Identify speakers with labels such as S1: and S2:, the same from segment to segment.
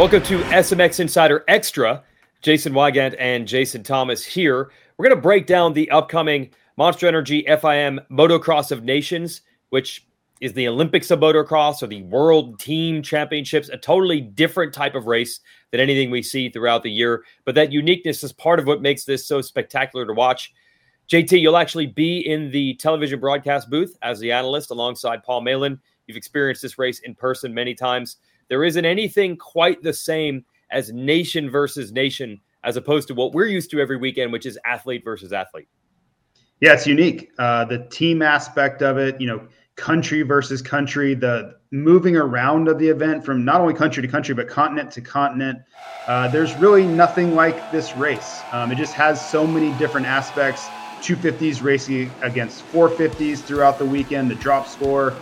S1: Welcome to SMX Insider Extra. Jason Weigandt and Jason Thomas here. We're going to break down the upcoming Monster Energy FIM Motocross of Nations, which is the Olympics of motocross or the World Team Championships, a totally different type of race than anything we see throughout the year. But that uniqueness is part of what makes this so spectacular to watch. JT, you'll actually be in the television broadcast booth as the analyst alongside Paul Malin. You've experienced this race in person many times. There isn't anything quite the same as nation versus nation, as opposed to what we're used to every weekend, which is athlete versus athlete.
S2: Yeah, it's unique. Uh, the team aspect of it, you know, country versus country, the moving around of the event from not only country to country, but continent to continent. Uh, there's really nothing like this race. Um, it just has so many different aspects 250s racing against 450s throughout the weekend, the drop score.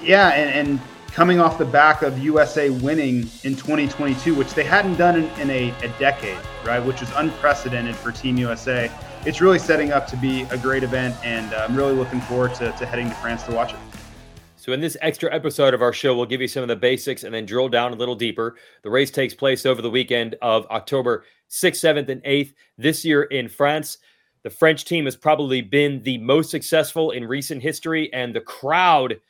S2: Yeah, and, and coming off the back of USA winning in 2022, which they hadn't done in, in a, a, decade, right? Which is unprecedented for Team USA. It's really setting up to be a great event, and uh, I'm really looking forward to, to heading to France to watch it.
S1: So, in this extra episode of our show, we'll give you some of the basics and then drill down a little deeper. The race takes place over the weekend of October 6th, 7th, and 8th this year in France. The French team has probably been the most successful in recent history, and the crowd,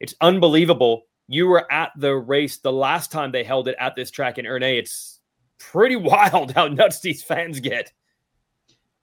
S1: it's unbelievable you were at the race the last time they held it at this track in Ernée. It's pretty wild how nuts these fans get.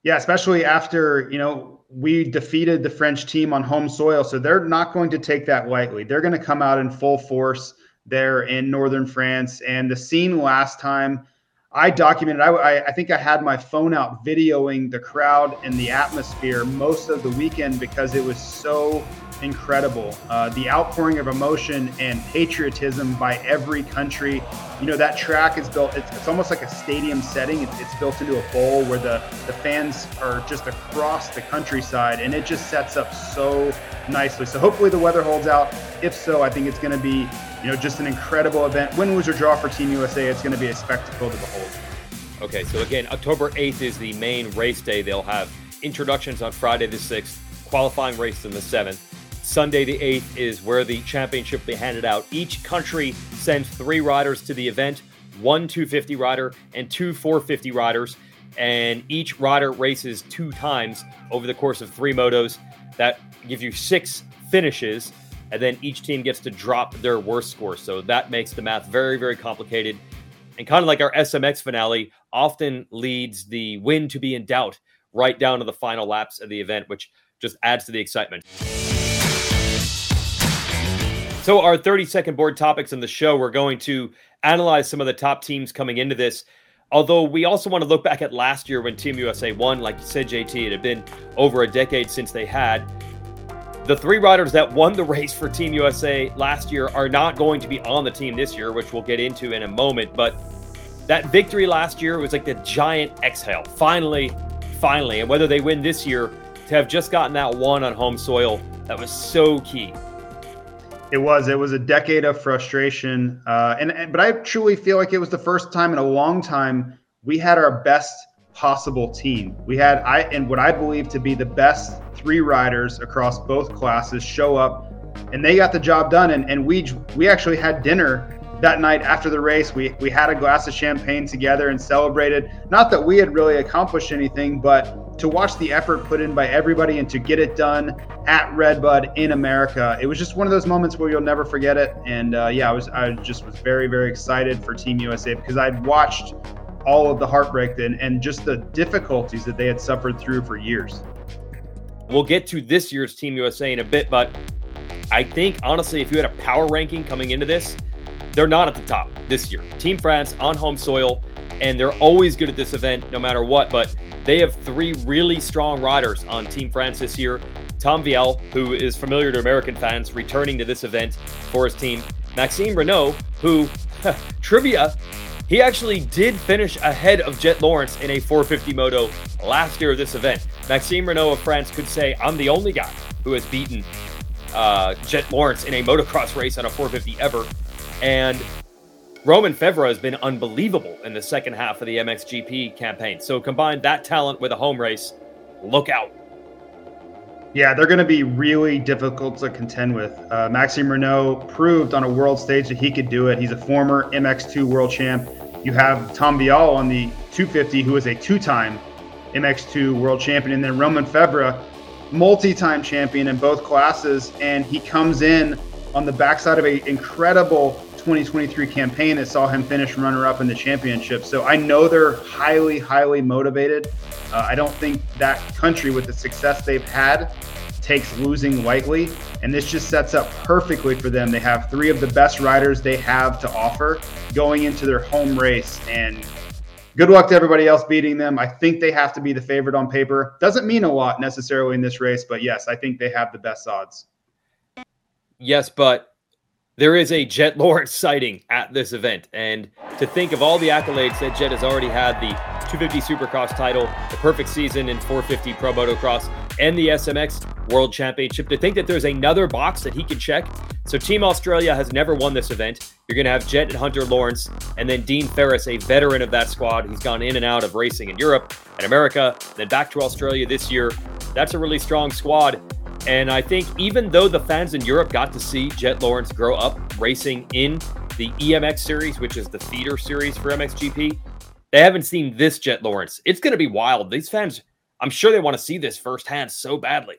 S2: Yeah, especially after, you know, we defeated the French team on home soil. So they're not going to take that lightly. They're going to come out in full force there in northern France. And the scene last time I documented, I, I think I had my phone out videoing the crowd and the atmosphere most of the weekend because it was so incredible. Uh, the outpouring of emotion and patriotism by every country. You know, that track is built, it's, it's almost like a stadium setting. It's, it's, built into a bowl where the, the fans are just across the countryside, and it just sets up so nicely. So hopefully the weather holds out. If so, I think it's going to be, you know, just an incredible event. Win, lose, or draw for Team USA, it's going to be a spectacle to behold.
S1: Okay, so again, October 8th is the main race day. They'll have introductions on Friday the 6th, qualifying race on the 7th. Sunday, the 8th, is where the championship will be handed out. Each country sends three riders to the event one 250 rider and two 450 riders. And each rider races two times over the course of three motos. That gives you six finishes. And then each team gets to drop their worst score. So that makes the math very, very complicated. And kind of like our SMX finale, often leads the win to be in doubt right down to the final laps of the event, which just adds to the excitement. So, our 30 second board topics in the show, we're going to analyze some of the top teams coming into this. Although we also want to look back at last year when Team USA won. Like you said, JT, it had been over a decade since they had. The three riders that won the race for Team USA last year are not going to be on the team this year, which we'll get into in a moment. But that victory last year was like the giant exhale. Finally, finally. And whether they win this year, to have just gotten that one on home soil, that was so key.
S2: It was. It was a decade of frustration, uh, and, and but I truly feel like it was the first time in a long time we had our best possible team. We had I and what I believe to be the best three riders across both classes show up, and they got the job done. And and we we actually had dinner that night after the race. We we had a glass of champagne together and celebrated. Not that we had really accomplished anything, but to watch the effort put in by everybody and to get it done at Redbud in America, it was just one of those moments where you'll never forget it. And uh, yeah, I was I just was very very excited for Team USA because I'd watched all of the heartbreak and, and just the difficulties that they had suffered through for years.
S1: We'll get to this year's Team USA in a bit, but I think honestly, if you had a power ranking coming into this, they're not at the top this year. Team France on home soil, and they're always good at this event no matter what. But they have three really strong riders on Team France this year. Tom Vialle, who is familiar to American fans, returning to this event for his team. Maxime Renaux, who, trivia, he actually did finish ahead of Jet Lawrence in a 450 moto last year of this event. Maxime Renaux of France could say, I'm the only guy who has beaten uh, Jet Lawrence in a motocross race on a 450 ever. And Romain Febvre has been unbelievable in the second half of the MXGP campaign. So combine that talent with a home race, look out.
S2: Yeah, they're going to be really difficult to contend with. Uh, Maxime Renaux proved on a world stage that he could do it. He's a former MX2 world champ. You have Tom Vialle on the 250, who is a two time MX2 world champion. And then Romain Febvre, multi time champion in both classes. And he comes in on the backside of an incredible 2023 campaign that saw him finish runner up in the championship. So I know they're highly, highly motivated. Uh, I don't think that country, with the success they've had, takes losing lightly. And this just sets up perfectly for them. They have three of the best riders they have to offer going into their home race. And good luck to everybody else beating them. I think they have to be the favorite on paper. Doesn't mean a lot necessarily in this race, but yes, I think they have the best odds.
S1: Yes, but there is a Jet Lawrence sighting at this event. And to think of all the accolades that Jet has already had the 250 Supercross title, the perfect season in 450 Pro Motocross, and the SMX World Championship, to think that there's another box that he can check. So, Team Australia has never won this event. You're going to have Jet and Hunter Lawrence, and then Dean Ferris, a veteran of that squad. He's gone in and out of racing in Europe and America, then back to Australia this year. That's a really strong squad. And I think even though the fans in Europe got to see Jet Lawrence grow up racing in the EMX series, which is the feeder series for MXGP, they haven't seen this Jet Lawrence. It's going to be wild. These fans, I'm sure they want to see this firsthand so badly.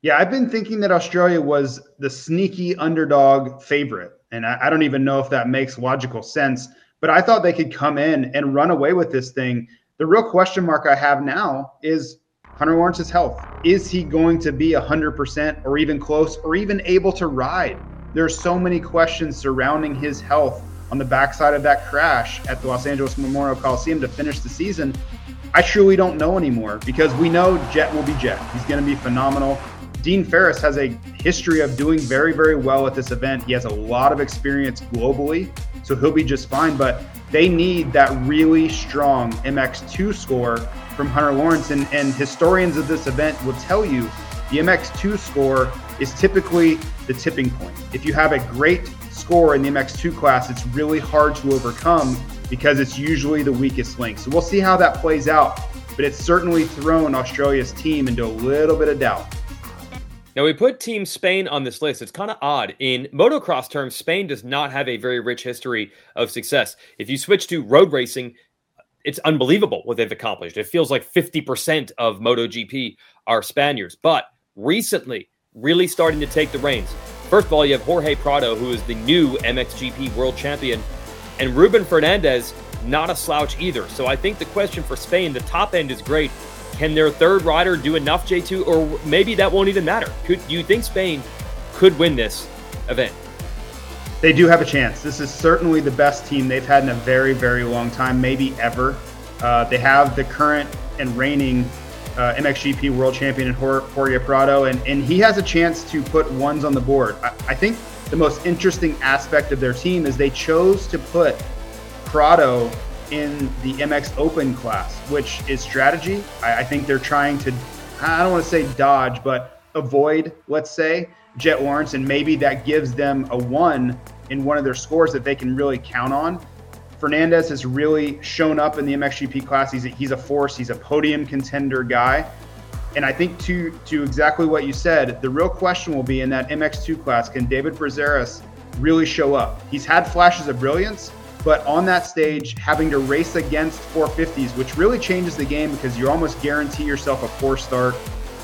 S2: Yeah, I've been thinking that Australia was the sneaky underdog favorite. And I, I don't even know if that makes logical sense, but I thought they could come in and run away with this thing. The real question mark I have now is Hunter Lawrence's health. Is he going to be 100% or even close or even able to ride? There are so many questions surrounding his health on the backside of that crash at the Los Angeles Memorial Coliseum to finish the season. I truly don't know anymore because we know Jet will be Jet. He's going to be phenomenal. Dean Ferris has a history of doing very, very well at this event. He has a lot of experience globally, so he'll be just fine. But they need that really strong MX2 score from Hunter Lawrence. And, and historians of this event will tell you the MX2 score is typically the tipping point. If you have a great score in the MX2 class, it's really hard to overcome because it's usually the weakest link. So we'll see how that plays out. But it's certainly thrown Australia's team into a little bit of doubt.
S1: Now, we put Team Spain on this list. It's kind of odd. In motocross terms, Spain does not have a very rich history of success. If you switch to road racing, it's unbelievable what they've accomplished. It feels like 50% of MotoGP are Spaniards, but recently, really starting to take the reins. First of all, you have Jorge Prado, who is the new MXGP world champion, and Ruben Fernandez, not a slouch either. So I think the question for Spain, the top end is great. Can their third rider do enough, JT? Or maybe that won't even matter. Could do you think Spain could win this event?
S2: They do have a chance. This is certainly the best team they've had in a very, very long time, maybe ever. Uh, they have the current and reigning uh, MXGP world champion in Jorge Prado, and, and he has a chance to put ones on the board. I, I think the most interesting aspect of their team is they chose to put Prado in the MX Open class, which is strategy. I, I think they're trying to, I don't want to say dodge, but avoid, let's say, Jet Lawrence, and maybe that gives them a one in one of their scores that they can really count on. Fernandez has really shown up in the MXGP class. He's a, he's a force. He's a podium contender guy. And I think to to exactly what you said, the real question will be in that MX2 class, can David Braceras really show up? He's had flashes of brilliance, but on that stage, having to race against 450s, which really changes the game because you almost guarantee yourself a four start.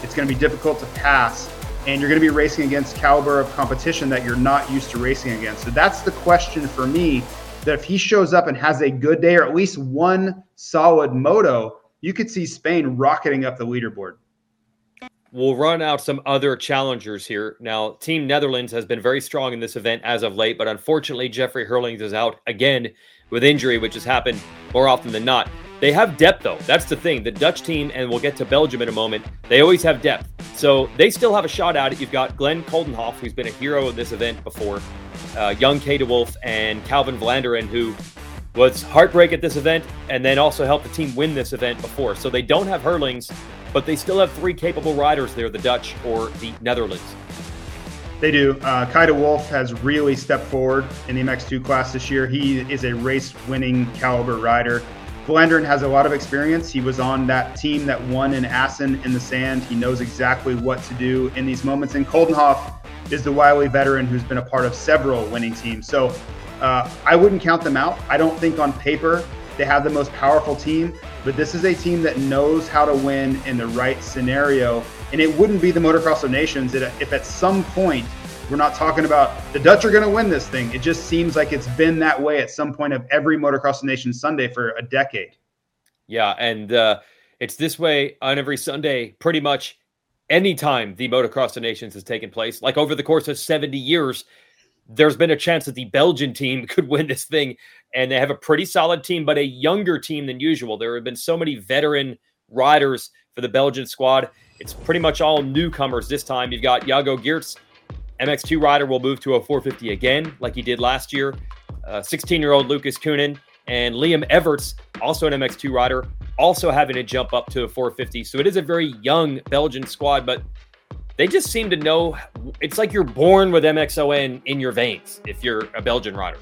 S2: It's going to be difficult to pass and you're going to be racing against caliber of competition that you're not used to racing against. So that's the question for me that if he shows up and has a good day or at least one solid moto, you could see Spain rocketing up the leaderboard.
S1: We'll run out some other challengers here. Now, Team Netherlands has been very strong in this event as of late, but unfortunately, Jeffrey Herlings is out again with injury, which has happened more often than not. They have depth, though. That's the thing. The Dutch team, and we'll get to Belgium in a moment, they always have depth. So they still have a shot at it. You've got Glenn Coldenhoff, who's been a hero of this event before, uh, young de Wolf, and Calvin Vlanderen, who was heartbreak at this event and then also helped the team win this event before. So they don't have Herlings, but they still have three capable riders there the Dutch or the Netherlands.
S2: They do. Uh, Kay de Wolf has really stepped forward in the MX2 class this year. He is a race winning caliber rider. Vlanderen has a lot of experience. He was on that team that won in Assen in the sand. He knows exactly what to do in these moments. And Coldenhoff is the wily veteran who's been a part of several winning teams. So uh, I wouldn't count them out. I don't think on paper they have the most powerful team, but this is a team that knows how to win in the right scenario. And it wouldn't be the Motocross of Nations if at some point we're not talking about the Dutch are going to win this thing. It just seems like it's been that way at some point of every Motocross the Nation Sunday for a decade.
S1: Yeah, and uh, it's this way on every Sunday, pretty much anytime the Motocross of Nations has taken place. Like over the course of 70 years, there's been a chance that the Belgian team could win this thing. And they have a pretty solid team, but a younger team than usual. There have been so many veteran riders for the Belgian squad. It's pretty much all newcomers this time. You've got Jago Geerts MX2 rider will move to a 450 again, like he did last year. 16 uh, year old Lucas Coenen and Liam Everts, also an MX2 rider, also having to jump up to a 450. So it is a very young Belgian squad, but they just seem to know it's like you're born with MXON in your veins if you're a Belgian rider.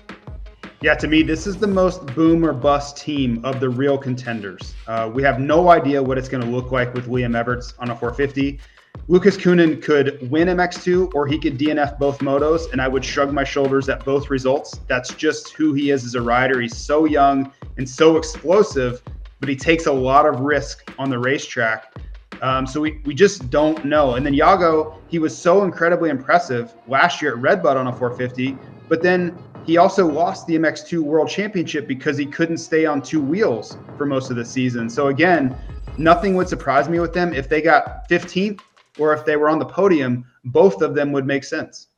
S2: Yeah, to me, this is the most boom or bust team of the real contenders. Uh, we have no idea what it's going to look like with Liam Everts on a 450. Lucas Coenen could win MX2 or he could DNF both motos, and I would shrug my shoulders at both results. That's just who he is as a rider. He's so young and so explosive, but he takes a lot of risk on the racetrack. Um, so we, we just don't know. And then Jago, he was so incredibly impressive last year at Redbud on a 450, but then he also lost the MX2 World Championship because he couldn't stay on two wheels for most of the season. So again, nothing would surprise me with them if they got 15th or if they were on the podium, both of them would make sense.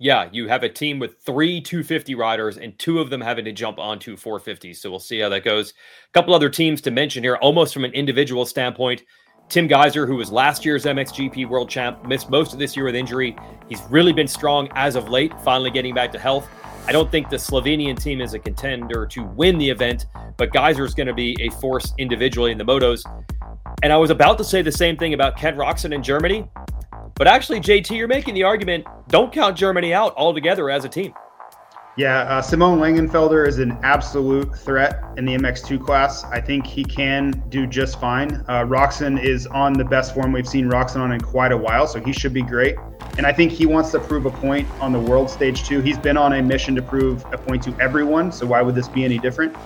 S1: Yeah, you have a team with three 250 riders and two of them having to jump onto 450. So we'll see how that goes. A couple other teams to mention here, almost from an individual standpoint. Tim Gajser, who was last year's MXGP world champ, missed most of this year with injury. He's really been strong as of late, finally getting back to health. I don't think the Slovenian team is a contender to win the event, but Gajser is going to be a force individually in the motos. And I was about to say the same thing about Ken Roczen in Germany, but actually, JT, you're making the argument don't count Germany out altogether as a team.
S2: Yeah, uh, Simon Langenfelder is an absolute threat in the MX2 class. I think he can do just fine. Uh, Roczen is on the best form we've seen Roczen on in quite a while, so he should be great. And I think he wants to prove a point on the world stage too. He's been on a mission to prove a point to everyone, so why would this be any different?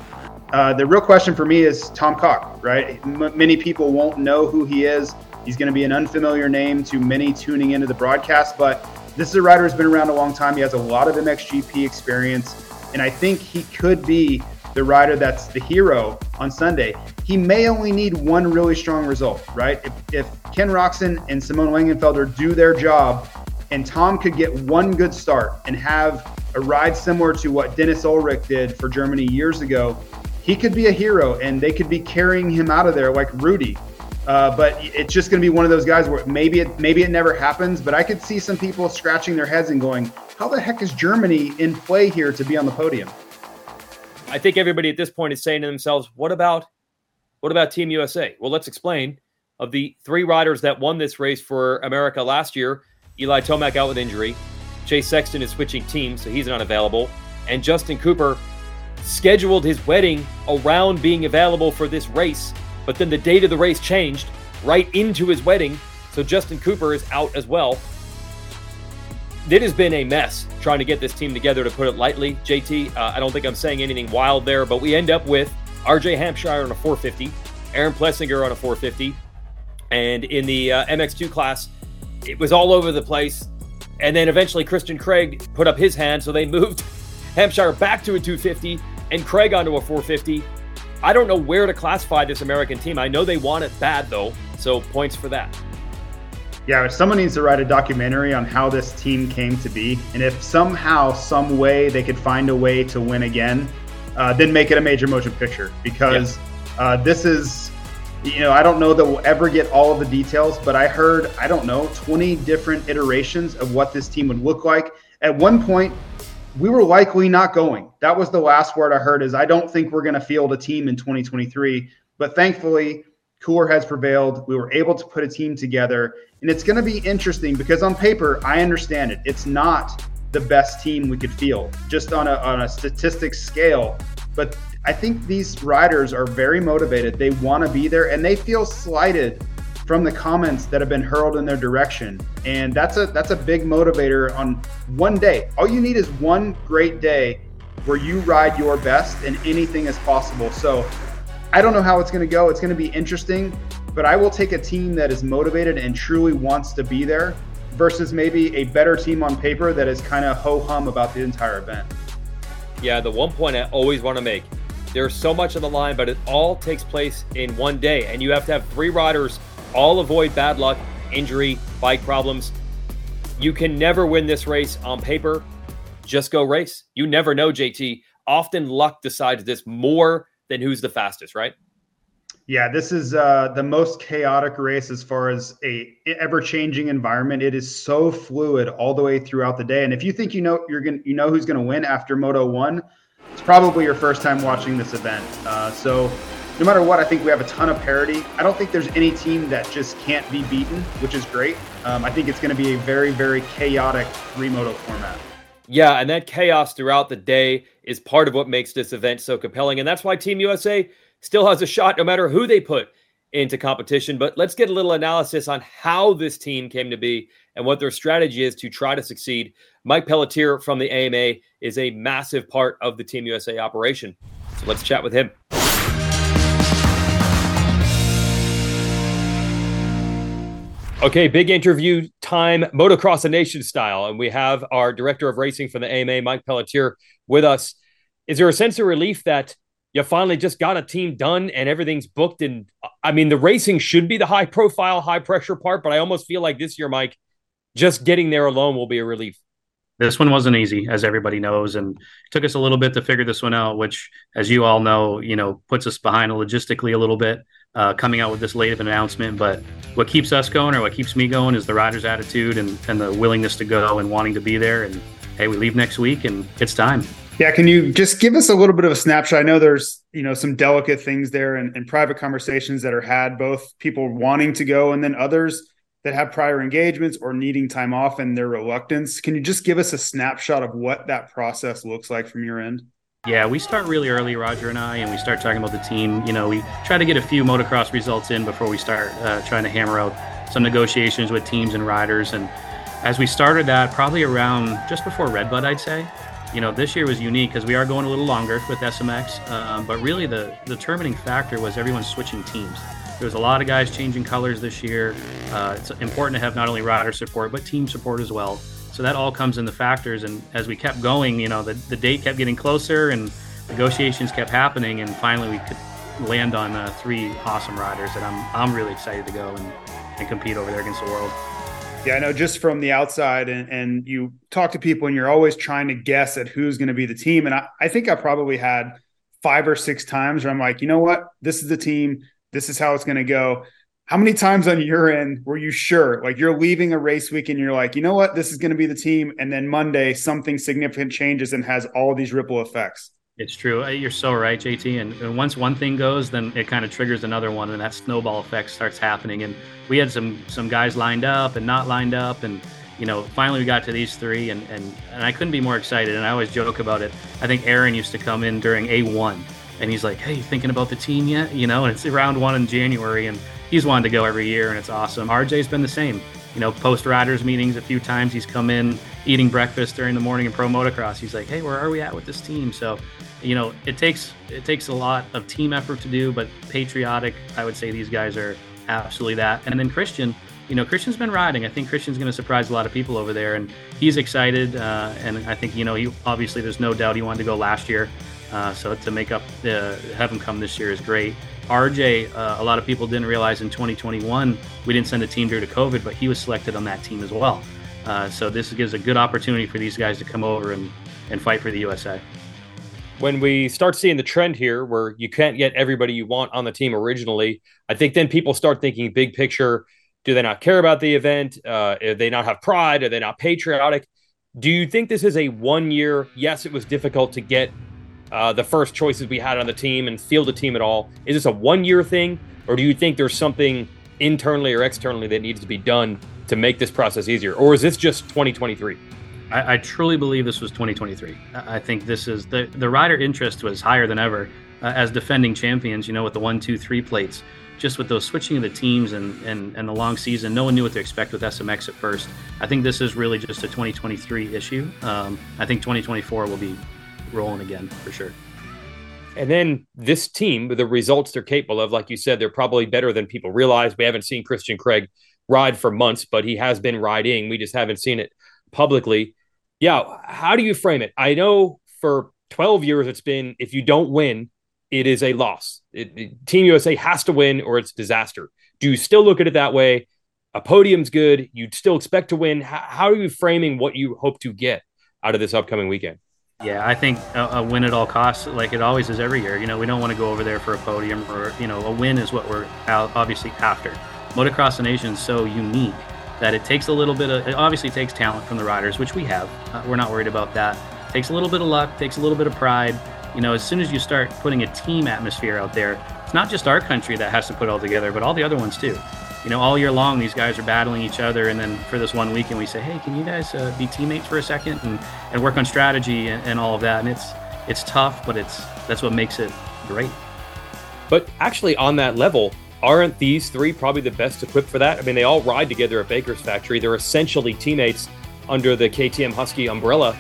S2: Uh, the real question for me is Tom Koch, right? M- many people won't know who he is. He's going to be an unfamiliar name to many tuning into the broadcast, but this is a rider who's been around a long time. He has a lot of MXGP experience, and I think he could be the rider that's the hero on Sunday. He may only need one really strong result, right? If, if Ken Roczen and Simon Langenfelder do their job, and Tom could get one good start and have a ride similar to what Dennis Ullrich did for Germany years ago, he could be a hero and they could be carrying him out of there like Rudy. Uh, but it's just going to be one of those guys where maybe it maybe it never happens. But I could see some people scratching their heads and going, "How the heck is Germany in play here to be on the podium?"
S1: I think everybody at this point is saying to themselves, "What about what about Team USA?" Well, let's explain. Of the three riders that won this race for America last year, Eli Tomac out with injury, Chase Sexton is switching teams, so he's not available, and Justin Cooper scheduled his wedding around being available for this race, but then the date of the race changed right into his wedding. So Justin Cooper is out as well. It has been a mess trying to get this team together, to put it lightly. JT, uh, I don't think I'm saying anything wild there, but we end up with RJ Hampshire on a 450, Aaron Plessinger on a 450, and in the uh, MX2 class, it was all over the place. And then eventually Christian Craig put up his hand, so they moved Hampshire back to a 250 and Craig onto a 450. I don't know where to classify this American team. I know they want it bad though, so points for that.
S2: Yeah, someone needs to write a documentary on how this team came to be, and if somehow, some way, they could find a way to win again, uh, then make it a major motion picture because yeah. uh, this is. You know, I don't know that we'll ever get all of the details, but I heard, I don't know, 20 different iterations of what this team would look like. At one point, we were likely not going. That was the last word I heard is I don't think we're going to field a team in 2023. But thankfully, cooler has prevailed. We were able to put a team together. And it's going to be interesting because on paper, I understand it. It's not the best team we could field. Just on a, on a statistics scale, But I think these riders are very motivated. They want to be there and they feel slighted from the comments that have been hurled in their direction. And that's a that's a big motivator on one day. All you need is one great day where you ride your best and anything is possible. So I don't know how it's going to go. It's going to be interesting, but I will take a team that is motivated and truly wants to be there versus maybe a better team on paper that is kind of ho hum about the entire event.
S1: Yeah, the one point I always want to make there's so much on the line, but it all takes place in one day. And you have to have three riders all avoid bad luck, injury, bike problems. You can never win this race on paper. Just go race. You never know, JT. Often luck decides this more than who's the fastest, right?
S2: Yeah, this is uh, the most chaotic race as far as a ever-changing environment. It is so fluid all the way throughout the day. And if you think you know you're gonna you know who's gonna win after Moto One, it's probably your first time watching this event. Uh, so no matter what, I think we have a ton of parity. I don't think there's any team that just can't be beaten, which is great. Um, I think it's going to be a very, very chaotic three moto format.
S1: Yeah, and that chaos throughout the day is part of what makes this event so compelling. And that's why Team USA still has a shot no matter who they put into competition. But let's get a little analysis on how this team came to be and what their strategy is to try to succeed. Mike Pelletier from the AMA is a massive part of the Team USA operation. So let's chat with him. Okay, big interview time, Motocross the Nation style. And we have our director of racing for the AMA, Mike Pelletier, with us. Is there a sense of relief that you finally just got a team done and everything's booked? And I mean, the racing should be the high profile, high pressure part, but I almost feel like this year, Mike, just getting there alone will be a relief.
S3: This one wasn't easy, as everybody knows, and took us a little bit to figure this one out, which, as you all know, you know, puts us behind logistically a little bit uh, coming out with this late of an announcement. But what keeps us going, or what keeps me going, is the riders' attitude and, and the willingness to go and wanting to be there. And hey, we leave next week, and it's time.
S2: Yeah, can you just give us a little bit of a snapshot? I know there's you know some delicate things there and, and private conversations that are had, both people wanting to go and then others that have prior engagements or needing time off and their reluctance. Can you just give us a snapshot of what that process looks like from your end?
S3: Yeah, we start really early, Roger and I, and we start talking about the team. You know, we try to get a few motocross results in before we start uh, trying to hammer out some negotiations with teams and riders. And as we started that, probably around just before Redbud, I'd say. You know, this year was unique because we are going a little longer with SMX, um, but really the, the determining factor was everyone switching teams. There was a lot of guys changing colors this year. Uh, it's important to have not only rider support, but team support as well. So that all comes in the factors. And as we kept going, you know, the, the date kept getting closer and negotiations kept happening. And finally, we could land on uh, three awesome riders that I'm, I'm really excited to go and, and compete over there against the world.
S2: Yeah, I know just from the outside, and, and you talk to people, and you're always trying to guess at who's going to be the team. And I, I think I probably had five or six times where I'm like, you know what? This is the team. This is how it's going to go. How many times on your end were you sure? Like you're leaving a race week and you're like, you know what, this is going to be the team, and then Monday something significant changes and has all these ripple effects.
S3: It's true. Uh, you're so right, JT. And, and once one thing goes, then it kind of triggers another one, and that snowball effect starts happening. And we had some some guys lined up and not lined up, and you know, finally we got to these three, and and and I couldn't be more excited. And I always joke about it. I think Aaron used to come in during A1, and he's like, "Hey, you thinking about the team yet?" You know, and it's round one in January, and he's wanted to go every year, and it's awesome. RJ's been the same. You know, post riders meetings a few times. He's come in eating breakfast during the morning in pro motocross. He's like, "Hey, where are we at with this team?" So, you know, it takes it takes a lot of team effort to do, but patriotic. I would say these guys are absolutely that. And then Christian, you know, Christian's been riding. I think Christian's going to surprise a lot of people over there, and he's excited. Uh, and I think you know, he obviously there's no doubt he wanted to go last year. Uh, so to make up, uh, have him come this year is great. RJ, uh, a lot of people didn't realize in 2021 we didn't send a team due to COVID, but he was selected on that team as well. Uh, so this gives a good opportunity for these guys to come over and, and fight for the USA.
S1: When we start seeing the trend here where you can't get everybody you want on the team originally, I think then people start thinking big picture. Do they not care about the event? Uh, do they not have pride? Are they not patriotic? Do you think this is a one year? Yes, it was difficult to get uh, the first choices we had on the team and field the team at all? Is this a one year thing, or do you think there's something internally or externally that needs to be done to make this process easier, or is this just 2023?
S3: I, I, truly believe this was 2023. I think this is the the rider interest was higher than ever uh, as defending champions. You know, with the one, two, three plates, just with those switching of the teams and and and the long season, no one knew what to expect with SMX at first. I think this is really just a 2023 issue. Um, I think 2024 will be rolling again for sure.
S1: And then this team, the results they're capable of, like you said, they're probably better than people realize. We haven't seen Christian Craig ride for months, but he has been riding. We just haven't seen it publicly. Yeah. How do you frame it? I know for 12 years it's been if you don't win, it is a loss. It, it, Team USA has to win or it's disaster. Do you still look at it that way? A podium's good. You'd still expect to win. How, how are you framing what you hope to get out of this upcoming weekend?
S3: Yeah, I think a, a, win at all costs, like it always is every year. You know, we don't want to go over there for a podium or, you know, a win is what we're obviously after. Motocross the Nation is so unique that it takes a little bit of, it obviously takes talent from the riders, which we have. Uh, we're not worried about that. It takes a little bit of luck, takes a little bit of pride. You know, as soon as you start putting a team atmosphere out there, it's not just our country that has to put it all together, but all the other ones too you know, all year long, these guys are battling each other. And then for this one weekend, we say, hey, can you guys uh, be teammates for a second and, and work on strategy and, and all of that? And it's it's tough, but it's that's what makes it great.
S1: But actually, on that level, aren't these three probably the best equipped for that? I mean, they all ride together at Baker's factory. They're essentially teammates under the KTM Husky umbrella.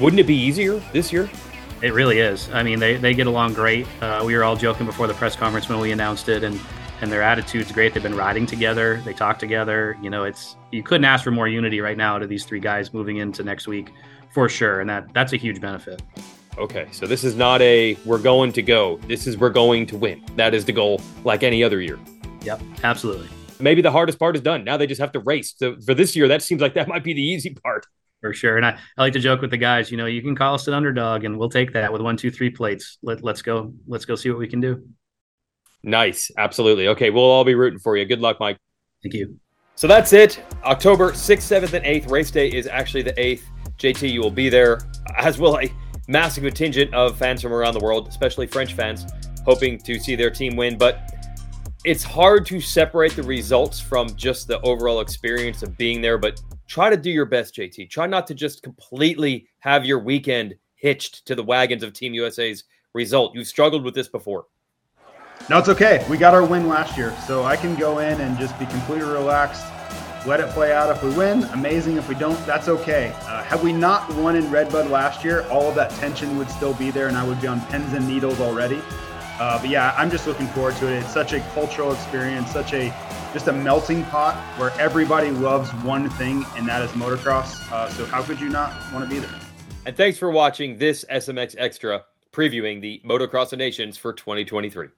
S1: Wouldn't it be easier this year?
S3: It really is. I mean, they, they get along great. Uh, we were all joking before the press conference when we announced it, and and their attitude's great. They've been riding together. They talk together. You know, it's you couldn't ask for more unity right now to these three guys moving into next week for sure, and that that's a huge benefit.
S1: Okay, so this is not a we're going to go. This is we're going to win. That is the goal, like any other year.
S3: Yep, absolutely.
S1: Maybe the hardest part is done. Now they just have to race. So for this year, that seems like that might be the easy part.
S3: For sure. And I, I like to joke with the guys, you know, you can call us an underdog and we'll take that with one, two, three plates. Let, let's go. Let's go see what we can do.
S1: Nice. Absolutely. Okay. We'll all be rooting for you. Good luck, Mike.
S3: Thank you.
S1: So that's it. October 6th, 7th, and 8th. Race day is actually the 8th. JT, you will be there, as will a massive contingent of fans from around the world, especially French fans, hoping to see their team win. But it's hard to separate the results from just the overall experience of being there. But try to do your best, JT. Try not to just completely have your weekend hitched to the wagons of Team USA's result. You've struggled with this before.
S2: No, it's okay. We got our win last year, so I can go in and just be completely relaxed. Let it play out. If we win, amazing. If we don't, that's okay. Uh, had we not won in Redbud last year, all of that tension would still be there, and I would be on pins and needles already. Uh, but yeah, I'm just looking forward to it. It's such a cultural experience, such a just a melting pot where everybody loves one thing, and that is motocross. Uh, so how could you not want to be there?
S1: And thanks for watching this SMX Extra previewing the Motocross of Nations for 2023.